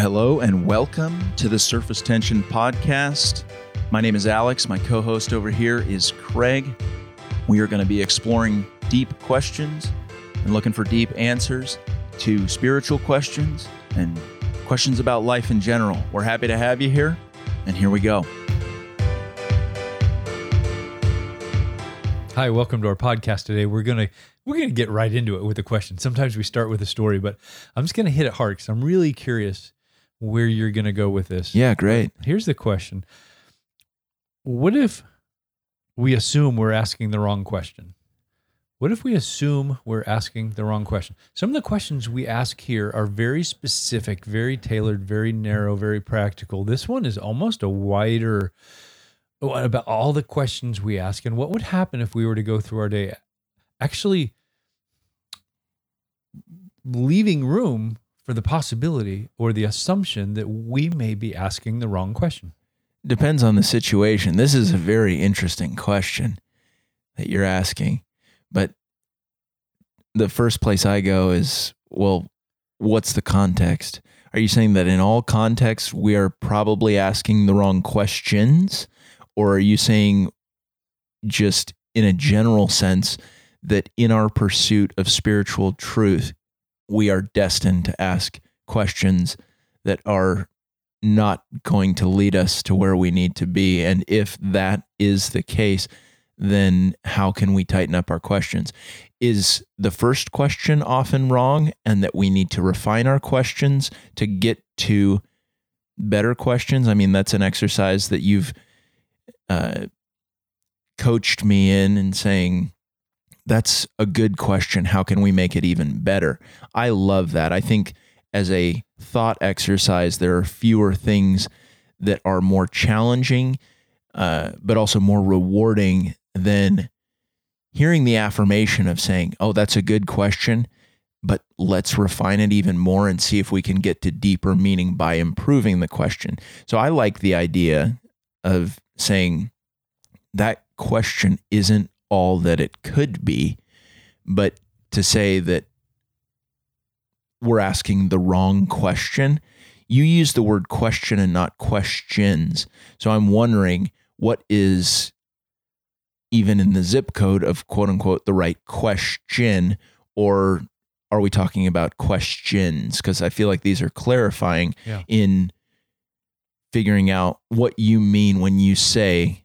Hello and welcome to the Surface Tension Podcast. My name is Alex. My co host over here is Craig. We are going to be exploring deep questions and looking for deep answers to spiritual questions and questions about life in general. We're happy to have you here, and here we go. Hi, welcome to our podcast today. We're gonna we're gonna get right into it with a question. Sometimes we start with a story, but I'm just gonna hit it hard because I'm really curious where you're gonna go with this. Yeah, great. Here's the question: What if we assume we're asking the wrong question? What if we assume we're asking the wrong question? Some of the questions we ask here are very specific, very tailored, very narrow, very practical. This one is almost a wider what about all the questions we ask and what would happen if we were to go through our day actually leaving room for the possibility or the assumption that we may be asking the wrong question Depends on the situation. This is a very interesting question that you're asking. But the first place I go is well, what's the context? Are you saying that in all contexts we are probably asking the wrong questions? Or are you saying just in a general sense that in our pursuit of spiritual truth, we are destined to ask questions that are not going to lead us to where we need to be? And if that is the case, then how can we tighten up our questions? Is the first question often wrong and that we need to refine our questions to get to better questions? I mean, that's an exercise that you've uh, coached me in and saying, that's a good question. How can we make it even better? I love that. I think as a thought exercise, there are fewer things that are more challenging, uh, but also more rewarding than hearing the affirmation of saying, Oh, that's a good question, but let's refine it even more and see if we can get to deeper meaning by improving the question. So I like the idea of saying that question isn't all that it could be, but to say that we're asking the wrong question. You use the word question and not questions. So I'm wondering what is even in the zip code of quote unquote the right question, or are we talking about questions? Because I feel like these are clarifying Yeah. in figuring out what you mean when you say,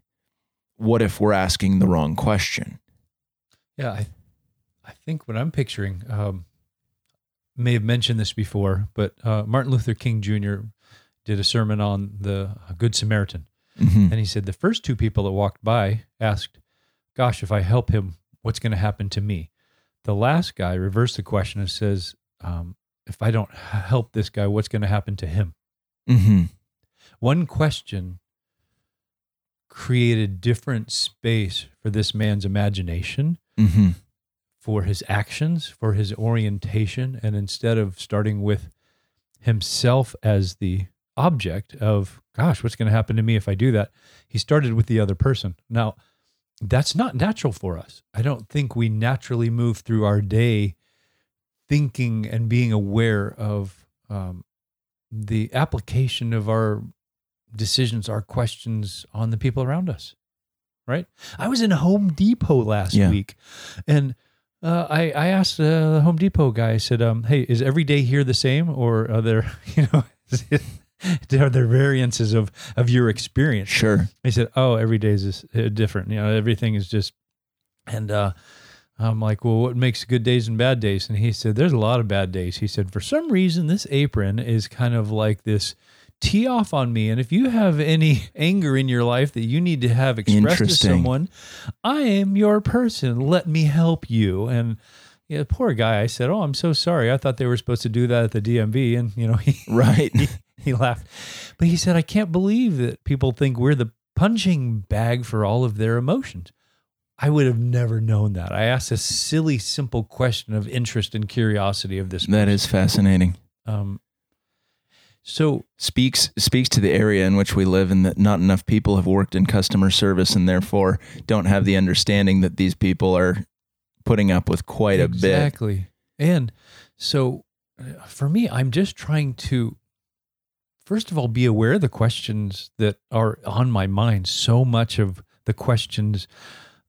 what if we're asking the wrong question? yeah i, I think what i'm picturing um, may have mentioned this before but uh, martin luther king jr did a sermon on the good samaritan Mhm. And he said, the first two people that walked by asked, Gosh, if I help him, what's going to happen to me? The last guy reversed the question and says, um, If I don't help this guy, what's going to happen to him? Mhm. One question created different space for this man's imagination, Mhm. for his actions, for his orientation. And instead of starting with himself as the object of, gosh, what's going to happen to me if I do that? He started with the other person. Now, that's not natural for us. I don't think we naturally move through our day thinking and being aware of um, the application of our decisions, our questions on the people around us. Right? I was in Home Depot last Yeah. week, and uh, I I asked uh, the Home Depot guy. I said, um, "Hey, is every day here the same, or are there you know?" Are there variances of, of your experience? Sure. He said, "Oh, every day is uh, different. You know, everything is just." And uh, I'm like, "Well, what makes good days and bad days?" And he said, "There's a lot of bad days." He said, "For some reason, this apron is kind of like this tee off on me. And if you have any anger in your life that you need to have expressed to someone, I am your person. Let me help you." And yeah, poor guy. I said, "Oh, I'm so sorry. I thought they were supposed to do that at the DMV." And you know, he Right. he, he laughed. But he said, I can't believe that people think we're the punching bag for all of their emotions. I would have never known that. I asked a silly, simple question of interest and curiosity of this. That is fascinating. Um, so Speaks speaks to the area in which we live and that not enough people have worked in customer service and therefore don't have the understanding that these people are putting up with quite a bit. exactly. And so uh, for me, I'm just trying to first of all, be aware of the questions that are on my mind. So much of the questions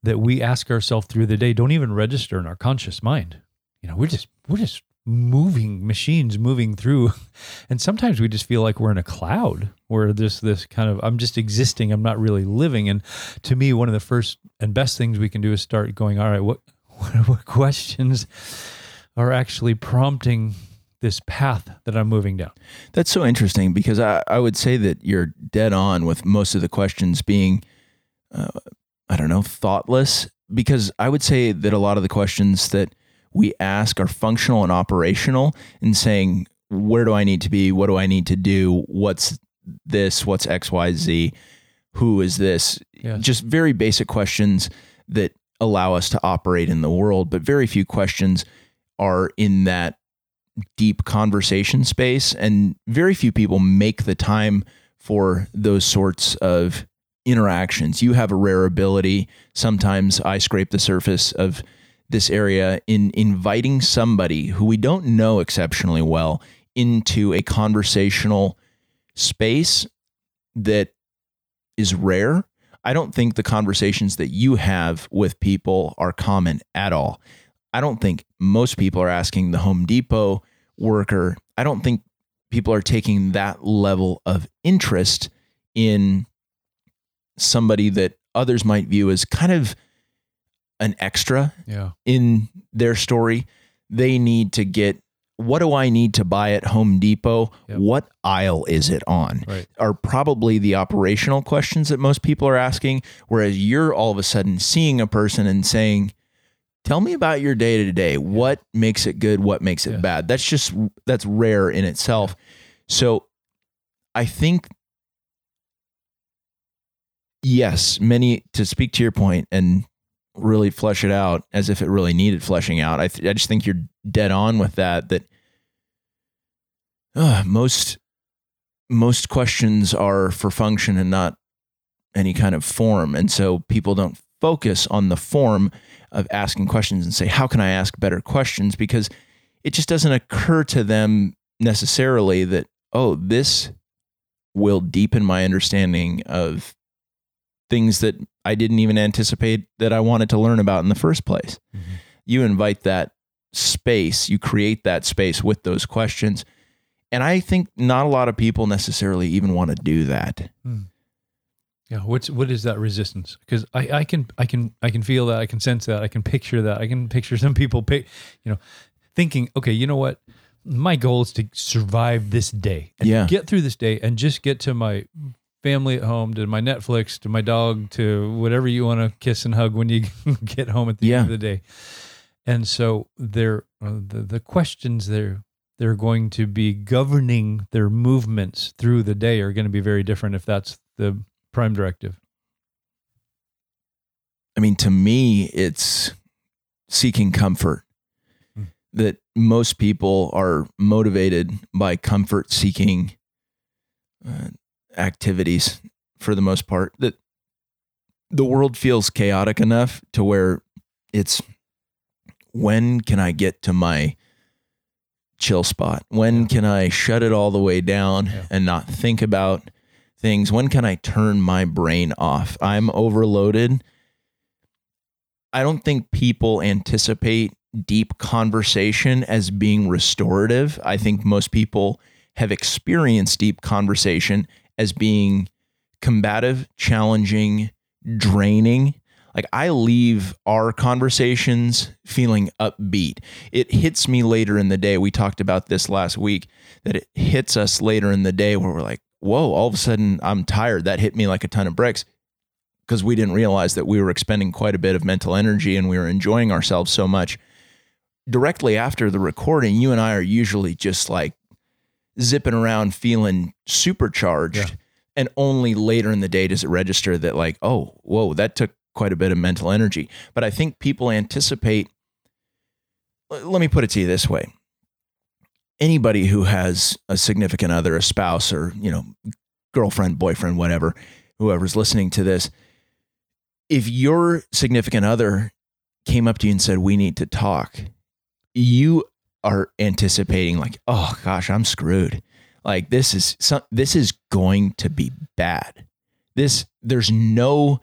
that we ask ourselves through the day don't even register in our conscious mind. You know, we're just we're just moving machines moving through. And sometimes we just feel like we're in a cloud where this this kind of i'm just existing. I'm not really living. And to me one of the first and best things we can do is start going all right what what, what questions are actually prompting this path that i'm moving down? That's so interesting because I, I would say that you're dead on with most of the questions being, uh, I don't know, thoughtless. Because I would say that a lot of the questions that we ask are functional and operational and saying, where do I need to be? What do I need to do? What's this? What's XYZ? Who is this? Yes. Just very basic questions that allow us to operate in the world, but very few questions are in that deep conversation space and very few people make the time for those sorts of interactions you have a rare ability sometimes i scrape the surface of this area in inviting somebody who we don't know exceptionally well into a conversational space that is rare i don't think the conversations that you have with people are common at all I don't think most people are asking the Home Depot worker. I don't think people are taking that level of interest in somebody that others might view as kind of an extra yeah in their story. They need to get what do I need to buy at Home Depot? Yep. What aisle is it on? right Are probably the operational questions that most people are asking. Whereas you're all of a sudden seeing a person and saying, Tell me about your day to day. What makes it good? What makes it Yeah. bad? That's just, that's rare in itself. So I think, yes, many, to speak to your point and really flesh it out as if it really needed fleshing out, I, th- I just think you're dead on with that, that uh, most, most questions are for function and not any kind of form. And so people don't focus on the form of asking questions and say, how can I ask better questions? Because it just doesn't occur to them necessarily that, oh, this will deepen my understanding of things that I didn't even anticipate that I wanted to learn about in the first place. Mhm. You invite that space, you create that space with those questions. And I think not a lot of people necessarily even want to do that. Yeah, what's what is that resistance? Because I, I can I can I can feel that I can sense that I can picture that I can picture some people pick you know thinking okay you know what my goal is to survive this day and Yeah. get through this day and just get to my family at home to my Netflix to my dog to whatever you want to kiss and hug when you get home at the Yeah. end of the day and so they're uh, the the questions they're they're going to be governing their movements through the day are going to be very different if that's the prime directive. I mean, to me, it's seeking comfort. Hmm. That most people are motivated by comfort seeking uh, activities for the most part. That the world feels chaotic enough to where it's when can I get to my chill spot? When Yeah. can I shut it all the way down Yeah. and not think about things? When can I turn my brain off? I'm overloaded. I don't think people anticipate deep conversation as being restorative. I think most people have experienced deep conversation as being combative, challenging, draining. Like I leave our conversations feeling upbeat. It hits me later in the day. We talked about this last week that it hits us later in the day where we're like, whoa, all of a sudden I'm tired. That hit me like a ton of bricks because we didn't realize that we were expending quite a bit of mental energy and we were enjoying ourselves so much. Directly after the recording, you and I are usually just like zipping around feeling supercharged. Yeah. And only later in the day does it register that, like, oh, whoa, that took quite a bit of mental energy. But I think people anticipate. Let me put it to you this way anybody who has a significant other, a spouse, or, you know, girlfriend, boyfriend, whatever, whoever's listening to this, if your significant other came up to you and said, We need to talk, you are anticipating, like, oh gosh, I'm screwed. like this is some, this is going to be bad. This there's no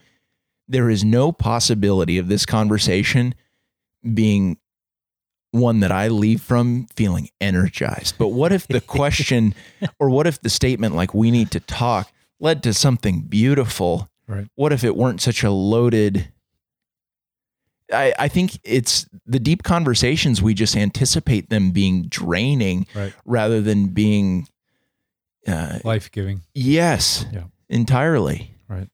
there is no possibility of this conversation being one that I leave from feeling energized. But what if the question or what if the statement like we need to talk led to something beautiful? Right. What if it weren't such a loaded I, I think it's the deep conversations we just anticipate them being draining Right. rather than being uh, Life giving. yes Yeah. entirely Right.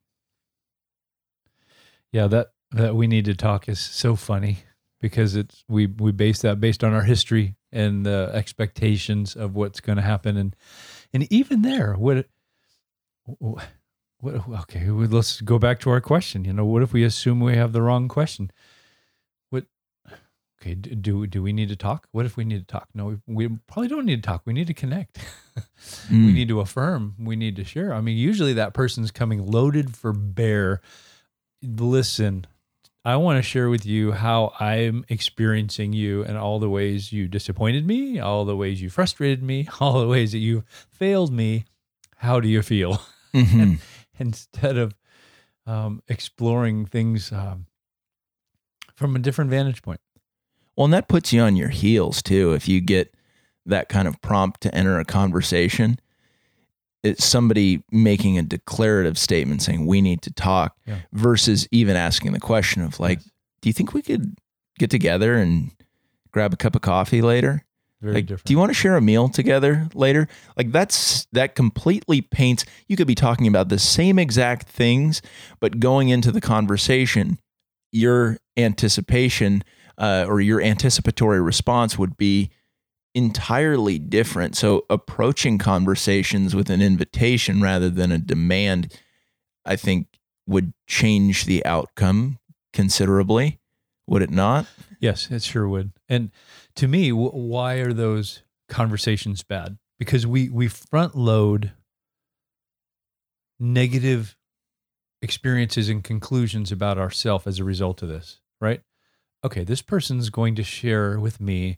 Yeah, that that we need to talk is so funny because it's we we base that based on our history and the expectations of what's going to happen and and even there what what okay let's go back to our question you know what if we assume we have the wrong question okay do do we need to talk? What if we need to talk? No we, we probably don't need to talk. We need to connect. We Mm. need to affirm. We need to share. I mean usually that person's coming loaded for bear. Listen i want to share with you how i'm experiencing you and all the ways you disappointed me all the ways you frustrated me all the ways that you failed me. How do you feel? Mhm. instead of um, exploring things um, from a different vantage point Well, and that puts you on your heels too. If you get that kind of prompt to enter a conversation, it's somebody making a declarative statement saying, we need to talk Yeah. versus even asking the question of, like, Yes. do you think we could get together and grab a cup of coffee later? very like, different do you want to share a meal together later? Like that's that completely paints. You could be talking about the same exact things, but going into the conversation, your anticipation uh, or your anticipatory response would be entirely different. So approaching conversations with an invitation rather than a demand, I think, would change the outcome considerably. Would it not? Yes, it sure would. And to me, w- why are those conversations bad? Because we we front load negative experiences and conclusions about ourselves as a result of this, right? Okay, this person's going to share with me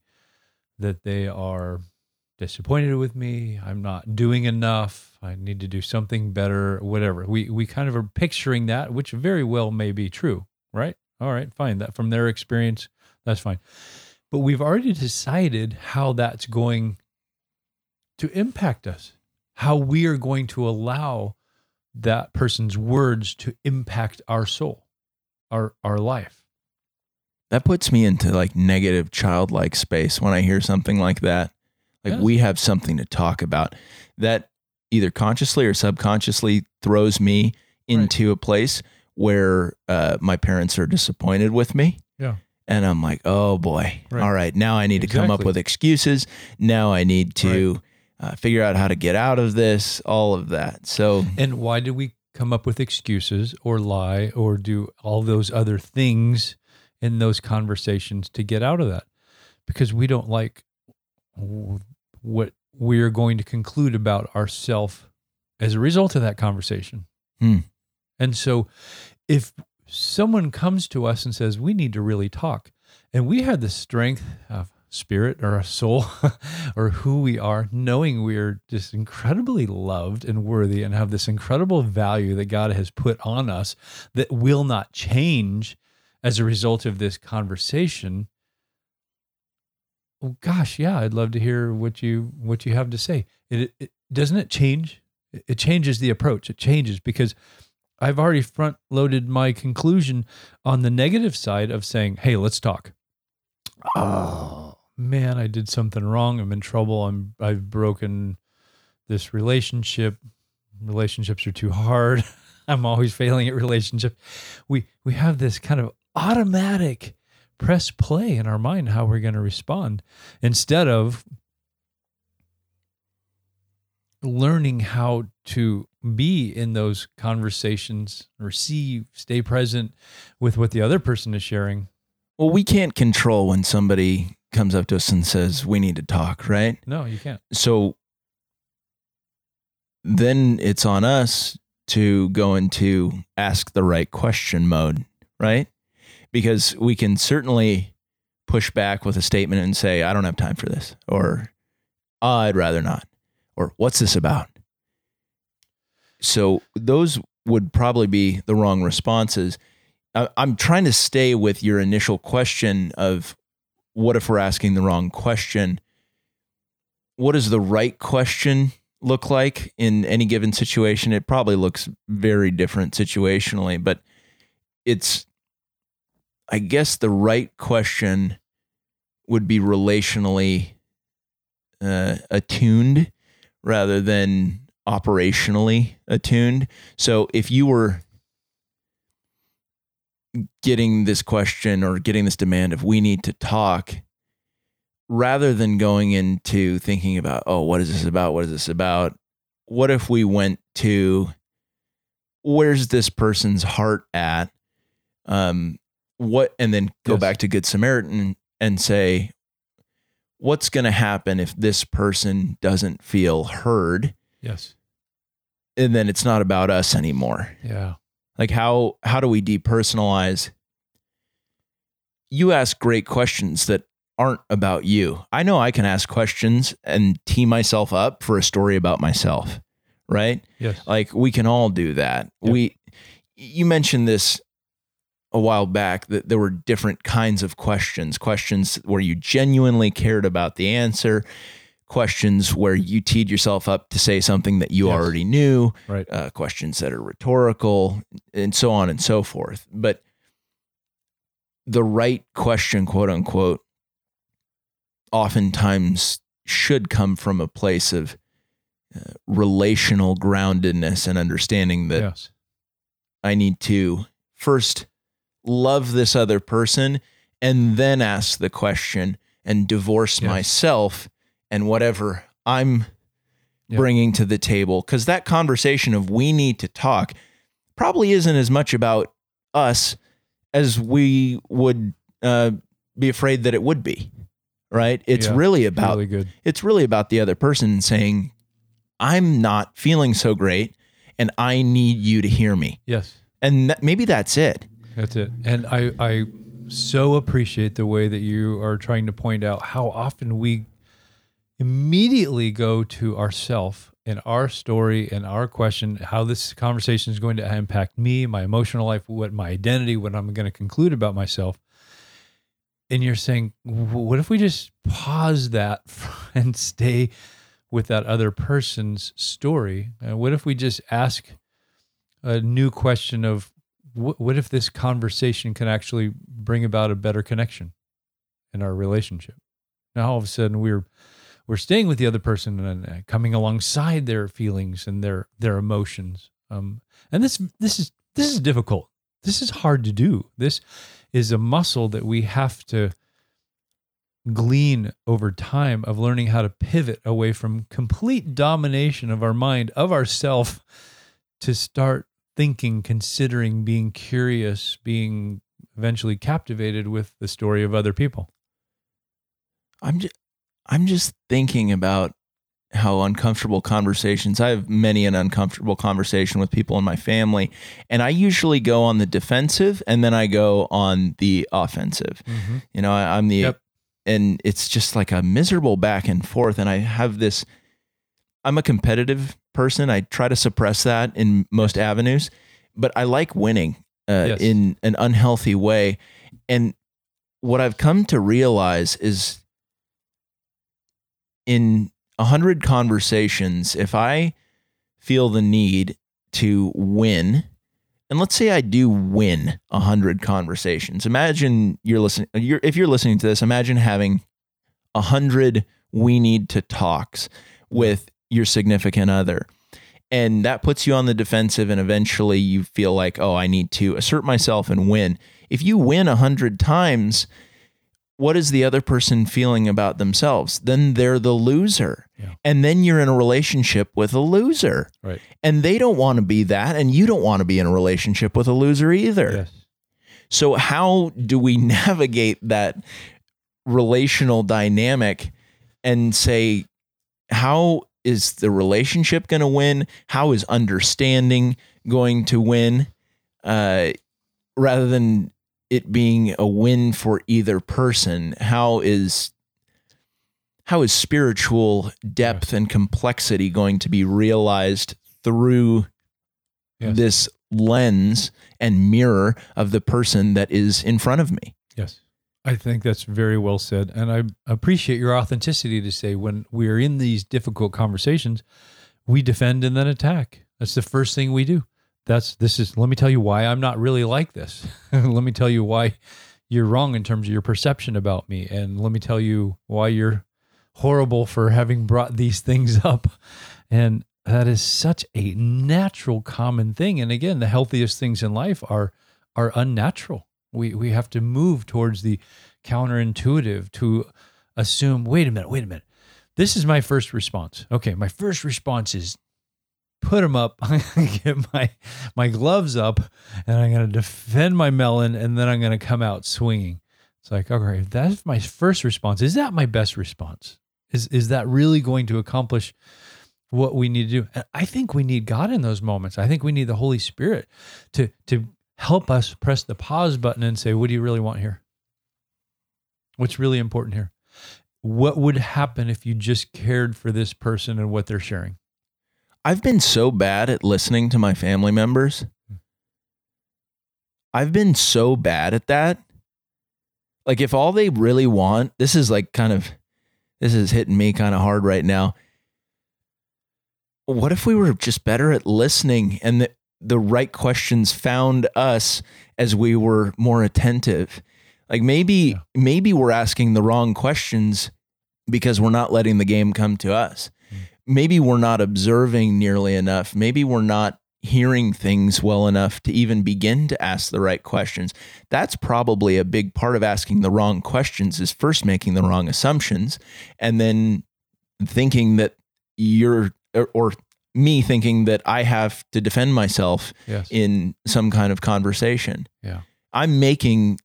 that they are disappointed with me. I'm not doing enough. I need to do something better, whatever. We we kind of are picturing that, which very well may be true, right? All right, fine. That from their experience, that's fine. But we've already decided how that's going to impact us, how we are going to allow that person's words to impact our soul, our our life. That puts me into like negative childlike space when I hear something like that. Like we have something to talk about that either consciously or subconsciously throws me into a place where uh, my parents are disappointed with me. Yeah. And I'm like, oh boy. Right. All right. Now I need to come up with excuses. Now I need to uh, figure out how to get out of this, all of that. So, And why did we come up with excuses or lie or do all those other things in those conversations to get out of that? Because we don't like what we're going to conclude about ourself as a result of that conversation. Hmm. And so if someone comes to us and says, we need to really talk, and we had the strength of spirit or a soul or who we are, knowing we are just incredibly loved and worthy and have this incredible value that God has put on us that will not change as a result of this conversation. Well, gosh, yeah, I'd love to hear what you what you have to say. It, it doesn't it change? It- changes the approach. It changes because I've already front loaded my conclusion on the negative side of saying, "Hey, let's talk." Oh man, I did something wrong. I'm in trouble. I'm I've broken this relationship. Relationships are too hard. I'm always failing at relationships. We we have this kind of automatic press play in our mind how we're going to respond instead of learning how to be in those conversations, receive, stay present with what the other person is sharing. well, we can't control when somebody comes up to us and says, we need to talk, right? No, you can't. so then it's on us to go into ask the right question mode, right? Because we can certainly push back with a statement and say, I don't have time for this, or "Ah, I'd rather not, or what's this about? So those would probably be the wrong responses. I'm trying to stay with your initial question of what if we're asking the wrong question? What does the right question look like in any given situation? It probably looks very different situationally, but it's, I guess, the right question would be relationally uh, attuned rather than operationally attuned. So if you were getting this question or getting this demand of we need to talk rather than going into thinking about oh what is this about? What is this about? What if we went to where's this person's heart at? Um what and then go Yes. back to good samaritan and say what's going to happen if this person doesn't feel heard Yes. and then it's not about us anymore Yeah. like how how do we depersonalize you ask great questions that aren't about you i know i can ask questions and tee myself up for a story about myself right Yes. like we can all do that Yeah. we you mentioned this a while back that there were different kinds of questions questions where you genuinely cared about the answer questions where you teed yourself up to say something that you Yes. already knew right. uh, questions that are rhetorical and so on and so forth but the right question quote unquote oftentimes should come from a place of uh, relational groundedness and understanding that yes. I need to first love this other person and then ask the question and divorce Yes. myself and whatever I'm Yeah. bringing to the table. Because that conversation of we need to talk probably isn't as much about us as we would uh, be afraid that it would be. Right? It's Yeah, really about really it's really about the other person saying, I'm not feeling so great and I need you to hear me. Yes. And that, maybe that's it. That's it. And I, I so appreciate the way that you are trying to point out how often we immediately go to ourself and our story and our question, how this conversation is going to impact me, my emotional life, what my identity, what I'm going to conclude about myself. And you're saying, what if we just pause that and stay with that other person's story? And what if we just ask a new question of what, what if this conversation can actually bring about a better connection in our relationship? Now all of a sudden we're we're staying with the other person and uh, coming alongside their feelings and their their emotions. Um, and this this is this is difficult. This is hard to do. This is a muscle that we have to glean over time of learning how to pivot away from complete domination of our mind of ourself to start thinking, considering, being curious, being eventually captivated with the story of other people. I'm just, I'm just thinking about how uncomfortable conversations. I have many an uncomfortable conversation with people in my family, and I usually go on the defensive and then I go on the offensive. Mm-hmm. You know, I, I'm the, Yep. and it's just like a miserable back and forth. And I have this, I'm a competitive person. I try to suppress that in most avenues, but I like winning uh, Yes. in an unhealthy way. And what I've come to realize is in a hundred conversations, if I feel the need to win, and let's say I do win a hundred conversations. Imagine you're listening. You're, if you're listening to this, imagine having a hundred we need to talks with your significant other. And that puts you on the defensive, and eventually you feel like, oh, I need to assert myself and win. If you win a hundred times, what is the other person feeling about themselves? Then they're the loser. Yeah. And then you're in a relationship with a loser. Right. And they don't want to be that. And you don't want to be in a relationship with a loser either. Yes. So, how do we navigate that relational dynamic and say, how is the relationship going to win? How is understanding going to win? Uh, rather than it being a win for either person, how is how is spiritual depth and complexity going to be realized through Yes. this lens and mirror of the person that is in front of me? Yes. I think that's very well said. And I appreciate your authenticity to say when we are in these difficult conversations, we defend and then attack. That's the first thing we do. That's this is let me tell you why I'm not really like this. let me tell you why you're wrong in terms of your perception about me. And let me tell you why you're horrible for having brought these things up. And that is such a natural common thing. And again, the healthiest things in life are are unnatural. We we have to move towards the counterintuitive to assume, wait a minute, wait a minute. This is my first response. Okay, my first response is put them up. I'm gonna get my my gloves up, and I'm gonna defend my melon, and then I'm gonna come out swinging. It's like, okay, that's my first response. Is that my best response? Is is that really going to accomplish what we need to do? And I think we need God in those moments. I think we need the Holy Spirit to to help us press the pause button and say, what do you really want here? What's really important here? What would happen if you just cared for this person and what they're sharing? I've been so bad at listening to my family members. Hmm. I've been so bad at that. Like, if all they really want, this is like kind of, this is hitting me kind of hard right now. What if we were just better at listening and the, the right questions found us as we were more attentive? Like maybe, maybe we're asking the wrong questions because we're not letting the game come to us. Mm. Maybe we're not observing nearly enough. Maybe we're not hearing things well enough to even begin to ask the right questions. That's probably a big part of asking the wrong questions is first making the wrong assumptions and then thinking that you're or, or me thinking that I have to defend myself Yes. in some kind of conversation. Yeah. I'm making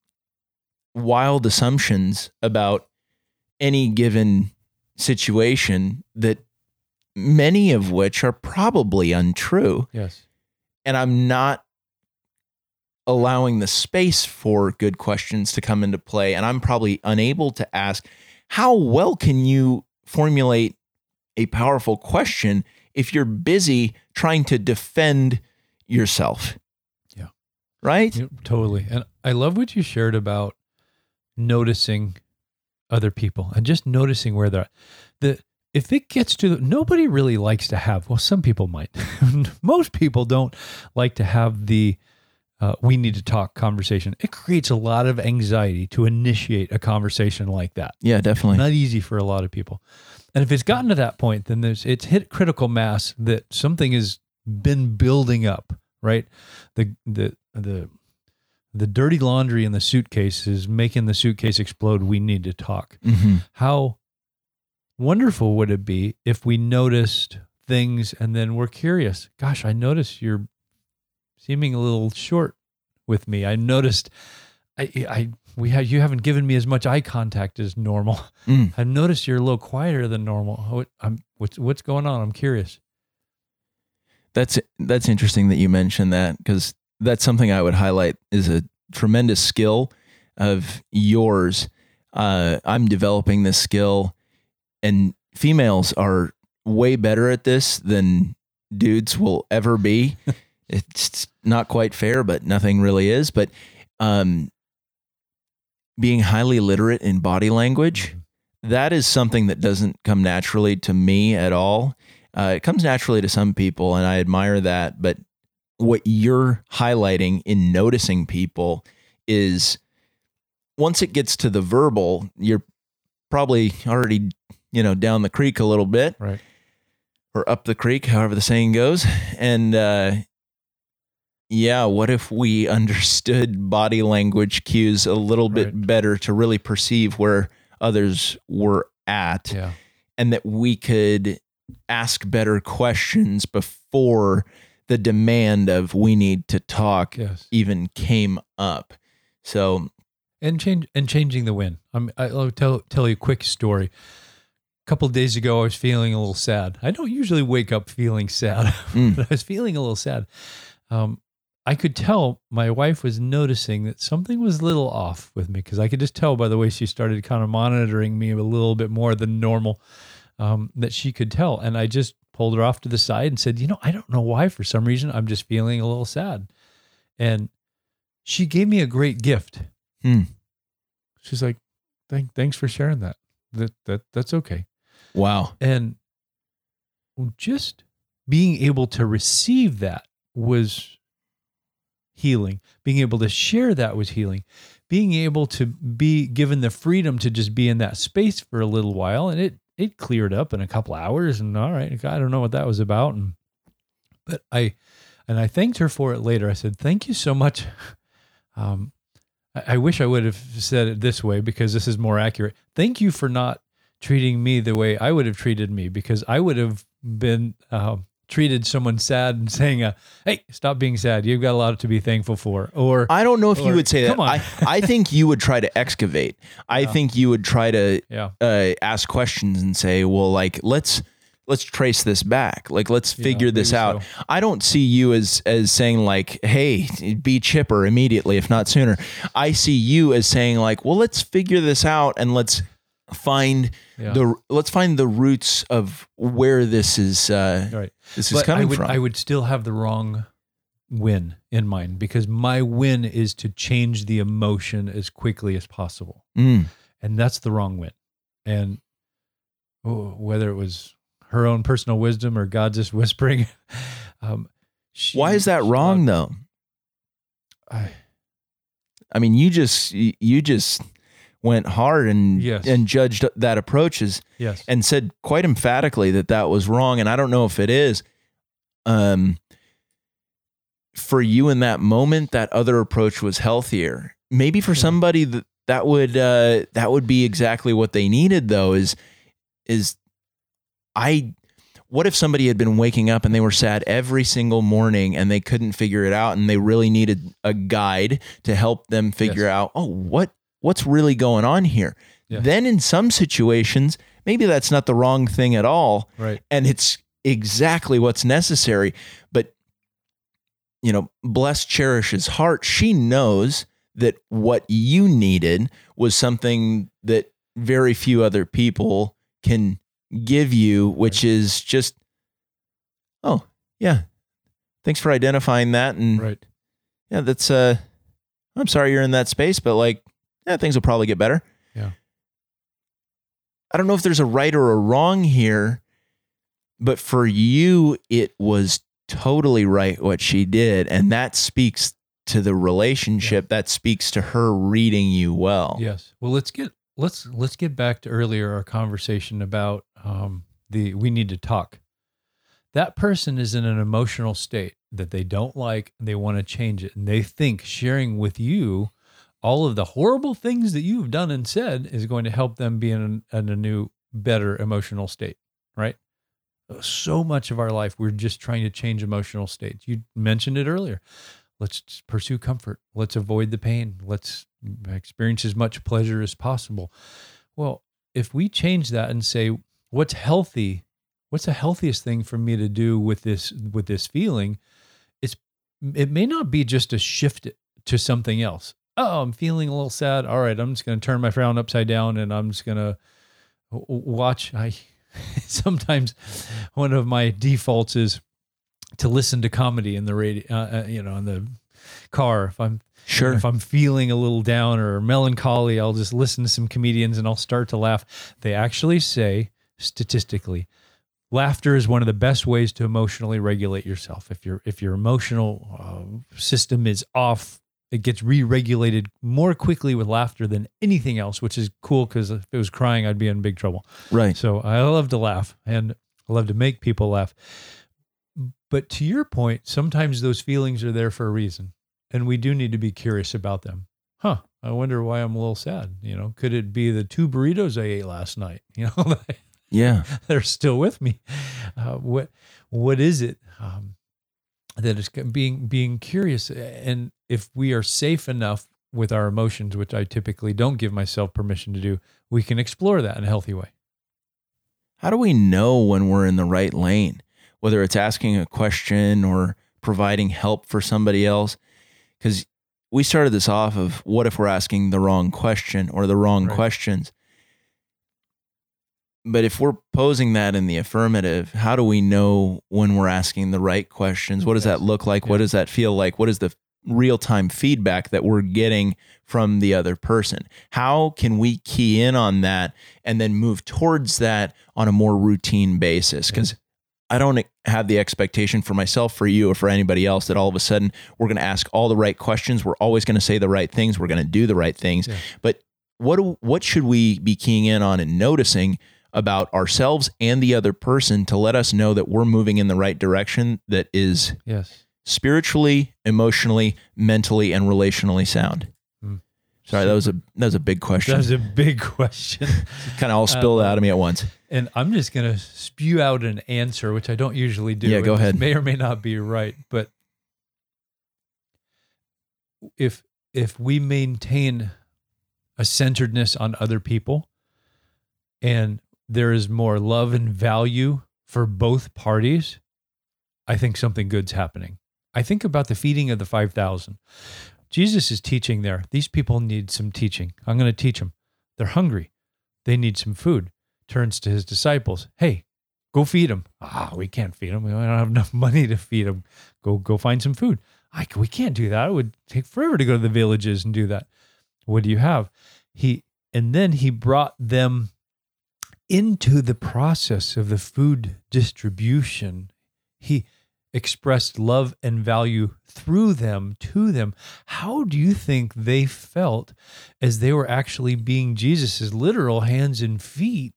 wild assumptions about any given situation that many of which are probably untrue Yes. and I'm not allowing the space for good questions to come into play and I'm probably unable to ask how well can you formulate a powerful question if you're busy trying to defend yourself Yeah. right totally. And I love what you shared about noticing other people and just noticing where they're at. The if it gets to nobody really likes to have well some people might most people don't like to have the uh, we need to talk conversation it creates a lot of anxiety to initiate a conversation like that yeah definitely not easy for a lot of people. And if it's gotten to that point, then there's it's hit critical mass that something has been building up, right? The the the the dirty laundry in the suitcase is making the suitcase explode. We need to talk. Mhm. How wonderful would it be if we noticed things and then we're curious? Gosh, I noticed you're seeming a little short with me. I noticed I I we have you haven't given me as much eye contact as normal. Mm. I've noticed you're a little quieter than normal. What, I'm what's what's going on? I'm curious. That's that's interesting that you mentioned that because that's something I would highlight is a tremendous skill of yours. Uh, I'm developing this skill, and females are way better at this than dudes will ever be. it's not quite fair, but nothing really is. But um, being highly literate in body language, that is something that doesn't come naturally to me at all. Uh, it comes naturally to some people, and I admire that. But what you're highlighting in noticing people is once it gets to the verbal, you're probably already, you know, down the creek a little bit Right. or up the creek, however the saying goes. And uh, yeah, what if we understood body language cues a little bit Right. better to really perceive where others were at? Yeah. and that we could ask better questions before the demand of we need to talk Yes. even came up. So, and change and changing the wind. I'm, I- I'll tell tell you a quick story. A couple of days ago, I was feeling a little sad. I don't usually wake up feeling sad, Mm. but I was feeling a little sad. Um, I could tell my wife was noticing that something was a little off with me because I could just tell by the way she started kind of monitoring me a little bit more than normal um, that she could tell. And I just pulled her off to the side and said, You know, I don't know why. For some reason, I'm just feeling a little sad. And she gave me a great gift. Hmm. She's like, Thank, Thanks for sharing that. That, that. That's okay. Wow. And just being able to receive that was healing. Being able to share that was healing. Being able to be given the freedom to just be in that space for a little while and it it cleared up in a couple hours and all right, I don't know what that was about and but I and I thanked her for it later. I said, "Thank you so much." Um, I, I wish I would have said it this way because this is more accurate. Thank you for not treating me the way I would have treated me because I would have been uh, treated someone sad and saying, uh, "Hey, stop being sad. You've got a lot to be thankful for." Or I don't know if or, you would say that. "Come on." I, I think you would try to excavate. I Yeah. think you would try to yeah, uh, ask questions and say, "Well, like let's let's trace this back. Like let's Yeah, figure this out." so. I don't see you as as saying like, "Hey, be chipper immediately, if not sooner." I see you as saying like, "Well, let's figure this out and let's find yeah. the let's find the roots of where this is uh, right. this is coming I would from." I would still have the wrong win in mind because my win is to change the emotion as quickly as possible. Mm. and that's the wrong win. And oh, whether it was her own personal wisdom or God just whispering, um, she- Why is that wrong though? I, I mean, you just you just went hard and Yes. and judged that approach as yes, and said quite emphatically that that was wrong and i don't know if it is um for you in that moment that other approach was healthier maybe for Yeah. somebody that that would uh that would be exactly what they needed though is is i what if somebody had been waking up and they were sad every single morning and they couldn't figure it out and they really needed a guide to help them figure Yes. out oh what what's really going on here? Yeah. then in some situations maybe that's not the wrong thing at all right, and it's exactly what's necessary but you know bless cherish's heart she knows that what you needed was something that very few other people can give you which is just oh yeah. Thanks for identifying that and right, yeah that's uh i'm sorry you're in that space but like yeah things will probably get better Yeah. i don't know if there's a right or a wrong here but for you it was totally right what she did and that speaks to the relationship that speaks to her reading you well yes. Well, let's get let's let's get back to earlier our conversation about um, the we need to talk. That person is in an emotional state that they don't like. and They want to change it, and they think sharing with you all of the horrible things that you've done and said is going to help them be in, in a new, better emotional state, right? So much of our life, we're just trying to change emotional states. You mentioned it earlier. Let's pursue comfort. Let's avoid the pain. Let's experience as much pleasure as possible. Well, if we change that and say, what's healthy? What's the healthiest thing for me to do with this with this feeling? It's it may not be just to shift it to something else. Oh, I'm feeling a little sad. All right, I'm just going to turn my frown upside down and I'm just going to watch. I sometimes one of my defaults is to listen to comedy in the radio, uh, uh, you know, in the car. If I'm sure if I'm feeling a little down or melancholy, I'll just listen to some comedians and I'll start to laugh. They actually say statistically, laughter is one of the best ways to emotionally regulate yourself. If your if your emotional uh, system is off, it gets re-regulated more quickly with laughter than anything else, which is cool because if it was crying, I'd be in big trouble. right So I love to laugh and I love to make people laugh. But to your point, sometimes those feelings are there for a reason. And we do need to be curious about them. Huh. I wonder why I'm a little sad. You know, could it be the two burritos I ate last night? You know, yeah they're still with me. Uh, what what is it um, that is being being curious? And if we are safe enough with our emotions, which I typically don't give myself permission to do, we can explore that in a healthy way. how do we know when we're in the right lane whether it's asking a question or providing help for somebody else. Because we started this off of what if we're asking the wrong question or the wrong Right. questions? But if we're posing that in the affirmative, how do we know when we're asking the right questions? What does that look like? What does that feel like? What is the real time feedback that we're getting from the other person? How can we key in on that and then move towards that on a more routine basis? Because I don't have the expectation for myself, for you, or for anybody else that all of a sudden we're going to ask all the right questions. We're always going to say the right things. We're going to do the right things. Yeah. But what do, what should we be keying in on and noticing about ourselves and the other person to let us know that we're moving in the right direction that is Yes. spiritually, emotionally, mentally, and relationally sound? Hmm. Sorry, that was a that was a big question. That was a big question. kind of all spilled out of me at once. And I'm just going to spew out an answer, which I don't usually do. Yeah, go ahead. May or may not be right, but if if we maintain a centeredness on other people, and there is more love and value for both parties, I think something good's happening. I think about the feeding of the five thousand. Jesus is teaching there. These people need some teaching. I'm going to teach them. They're hungry. They need some food turns to his disciples, "Hey, go feed them." Ah, we can't feed them. We don't have enough money to feed them. Go, go find some food. I, we can't do that. It would take forever to go to the villages and do that. What do you have? He and then he brought them into the process of the food distribution. He expressed love and value through them to them. How do you think they felt as they were actually being Jesus's literal hands and feet,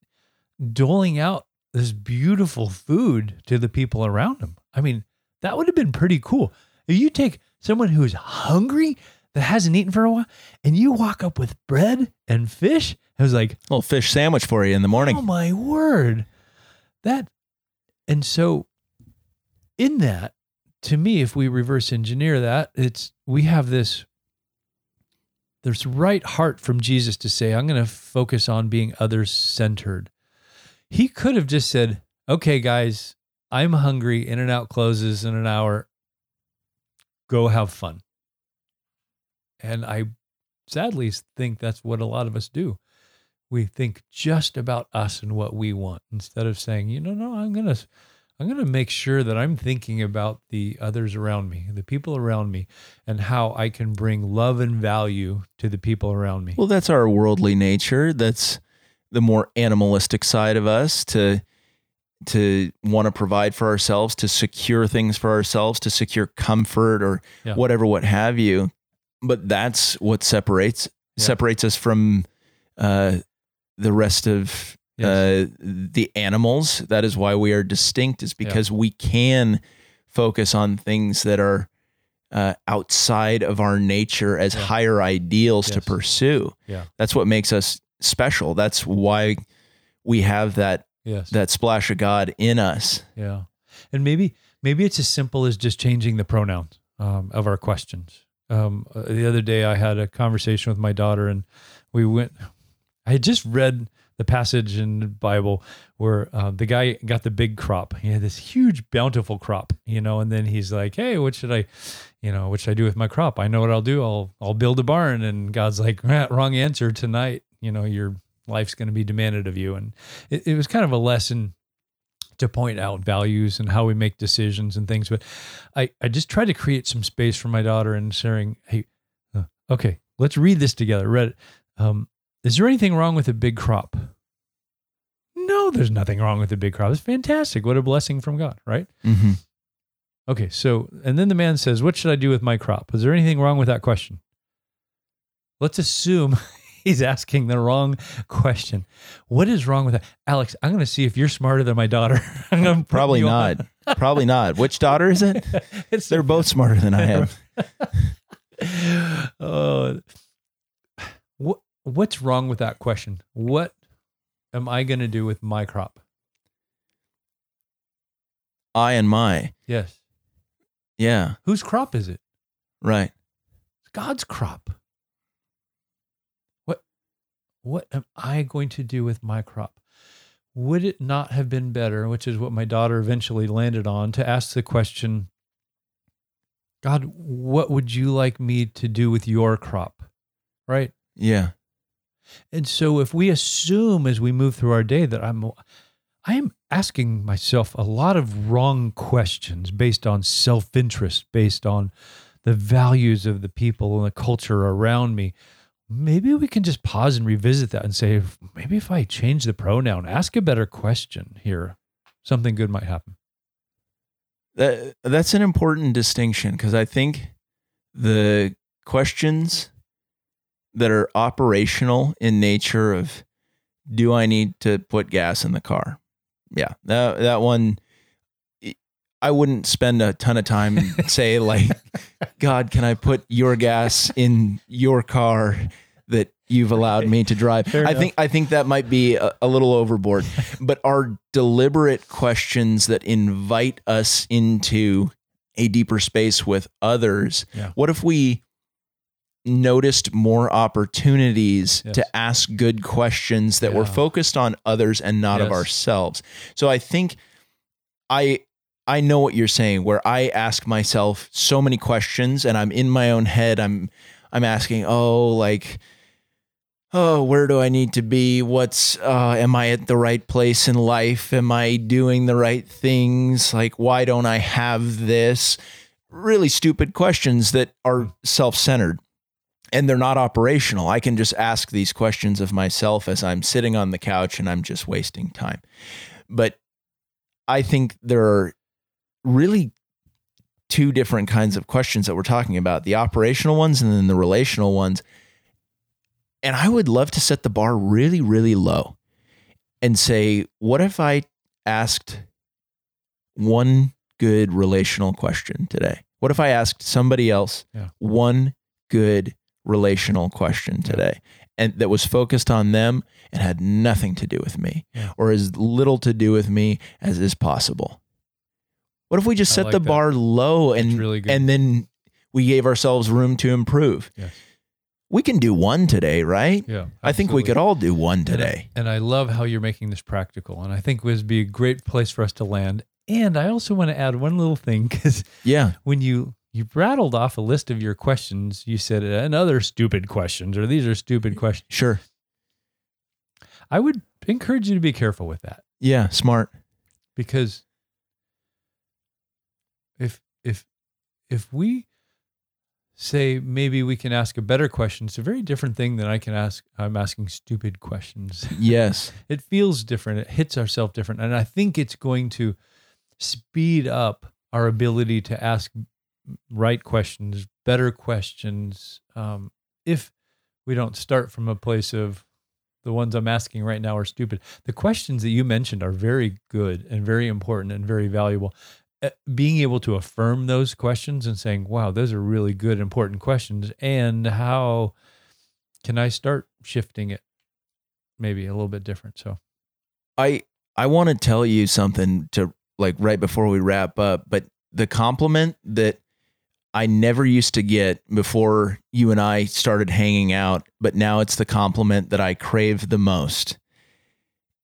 doling out this beautiful food to the people around him? I mean, that would have been pretty cool. If you take someone who is hungry that hasn't eaten for a while and you walk up with bread and fish, it was like, a little fish sandwich for you in the morning. Oh my word. That and so in that, to me, if we reverse engineer that, it's we have this there's right heart from Jesus to say, I'm gonna focus on being others centered. He could have just said, Okay, guys, I'm hungry, In-N-Out closes in an hour. Go have fun. And I sadly think that's what a lot of us do we think just about us and what we want instead of saying, you know, no, I'm going to I'm going to make sure that I'm thinking about the others around me, the people around me, and how I can bring love and value to the people around me. Well, that's our worldly nature. That's the more animalistic side of us to to want to provide for ourselves, to secure things for ourselves, to secure comfort or Yeah. whatever, what have you. But that's what separates Yeah. separates us from uh, the rest of Yes. uh, the animals. That is why we are distinct. Is because we can focus on things that are uh, outside of our nature as Yeah. higher ideals to pursue. Yeah. That's what makes us special. That's why we have that yes. that splash of God in us. Yeah. And maybe maybe it's as simple as just changing the pronouns um, of our questions. Um, uh, the other day, I had a conversation with my daughter, and we went. I had just read the passage in the Bible where uh, the guy got the big crop. He had this huge, bountiful crop, you know, and then he's like, "Hey, what should I, you know, what should I do with my crop? I know what I'll do. I'll I'll build a barn." And God's like, "Ah, "Wrong answer tonight. You know, your life's going to be demanded of you." And it, it was kind of a lesson to point out values and how we make decisions and things. But I, I just tried to create some space for my daughter and sharing, hey, uh, okay, let's read this together. Read it. Um, is there anything wrong with a big crop? No, there's nothing wrong with a big crop. It's fantastic. What a blessing from God, right? Mm-hmm. Okay, so, and then the man says, What should I do with my crop? Is there anything wrong with that question? Let's assume he's asking the wrong question. What is wrong with that? Alex, I'm going to see if you're smarter than my daughter. Probably not. Probably not. Which daughter is it? it's They're both smarter than I am. Uh, oh, what what's wrong with that question? What am I going to do with my crop? I and my. Yes. Yeah. Whose crop is it? Right. It's God's crop. What am I going to do with my crop? Would it not have been better, which is what my daughter eventually landed on, to ask the question, God, what would you like me to do with your crop? Right? Yeah. And so if we assume as we move through our day that I'm I am asking myself a lot of wrong questions based on self-interest, based on the values of the people and the culture around me. Maybe we can just pause and revisit that and say, maybe if I change the pronoun, ask a better question here, something good might happen. That, that's an important distinction because I think the questions that are operational in nature of do I need to put gas in the car? Yeah, that that one I wouldn't spend a ton of time and say like God, can I put your gas in your car that you've allowed me to drive? Fair I enough. think I think that might be a, a little overboard. but are deliberate questions that invite us into a deeper space with others. Yeah. What if we noticed more opportunities Yes. to ask good questions that were focused on others and not of ourselves? So I think I I know what you're saying where I ask myself so many questions and I'm in my own head I'm I'm asking, "Oh, like oh, where do I need to be? What's uh am I at the right place in life? Am I doing the right things? Like why don't I have this?" Really stupid questions that are self-centered and they're not operational. I can just ask these questions of myself as I'm sitting on the couch and I'm just wasting time. But I think there are really two different kinds of questions that we're talking about the operational ones and then the relational ones. And I would love to set the bar really, really low and say, what if I asked one good relational question today? What if I asked somebody else Yeah. one good relational question today and that was focused on them and had nothing to do with me Yeah. or as little to do with me as is possible? What if we just set like the that. bar low and really and then we gave ourselves room to improve? Yes. We can do one today, right? Yeah. I think we could all do one And I- today. And I, love how you're making this practical. And I think would be a great place for us to land. And I also want to add one little thing because Yeah. when you you rattled off a list of your questions, you said uh, and other stupid questions or these are stupid questions. Sure. I would encourage you to be careful with that Yeah. Smart. because if if if we say maybe we can ask a better question, it's a very different thing than I can ask. I'm asking stupid questions. Yes. it feels different. It hits ourselves different. And I think it's going to speed up our ability to ask right questions, better questions. Um, if we don't start from a place of the ones I'm asking right now are stupid. The questions that you mentioned are very good and very important and very valuable. Uh, Being able to affirm those questions and saying, wow, those are really good, important questions. And how can I start shifting it maybe a little bit different? So, I I want to tell you something to like right before we wrap up, but the compliment that I never used to get before you and I started hanging out, but now it's the compliment that I crave the most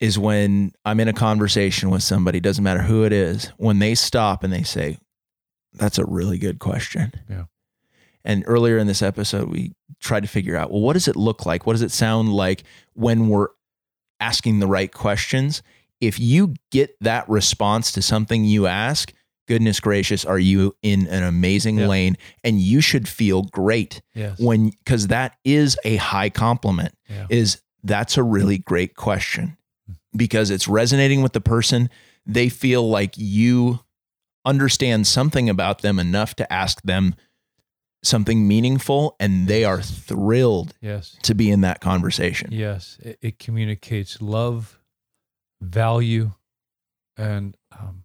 is when I'm in a conversation with somebody, doesn't matter who it is, when they stop and they say, That's a really good question. Yeah. And earlier in this episode, we tried to figure out, well, what does it look like? What does it sound like when we're asking the right questions? If you get that response to something you ask, goodness gracious, are you in an amazing Yeah. lane? And you should feel great yes. when, because that is a high compliment yeah. is that's a really great question because it's resonating with the person. They feel like you understand something about them enough to ask them something meaningful, and they are thrilled yes. to be in that conversation. Yes. It, it communicates love, value, and um,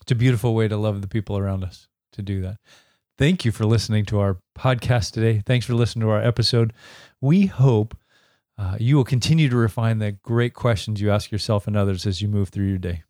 it's a beautiful way to love the people around us to do that. Thank you for listening to our podcast today. Thanks for listening to our episode. We hope uh, you will continue to refine the great questions you ask yourself and others as you move through your day.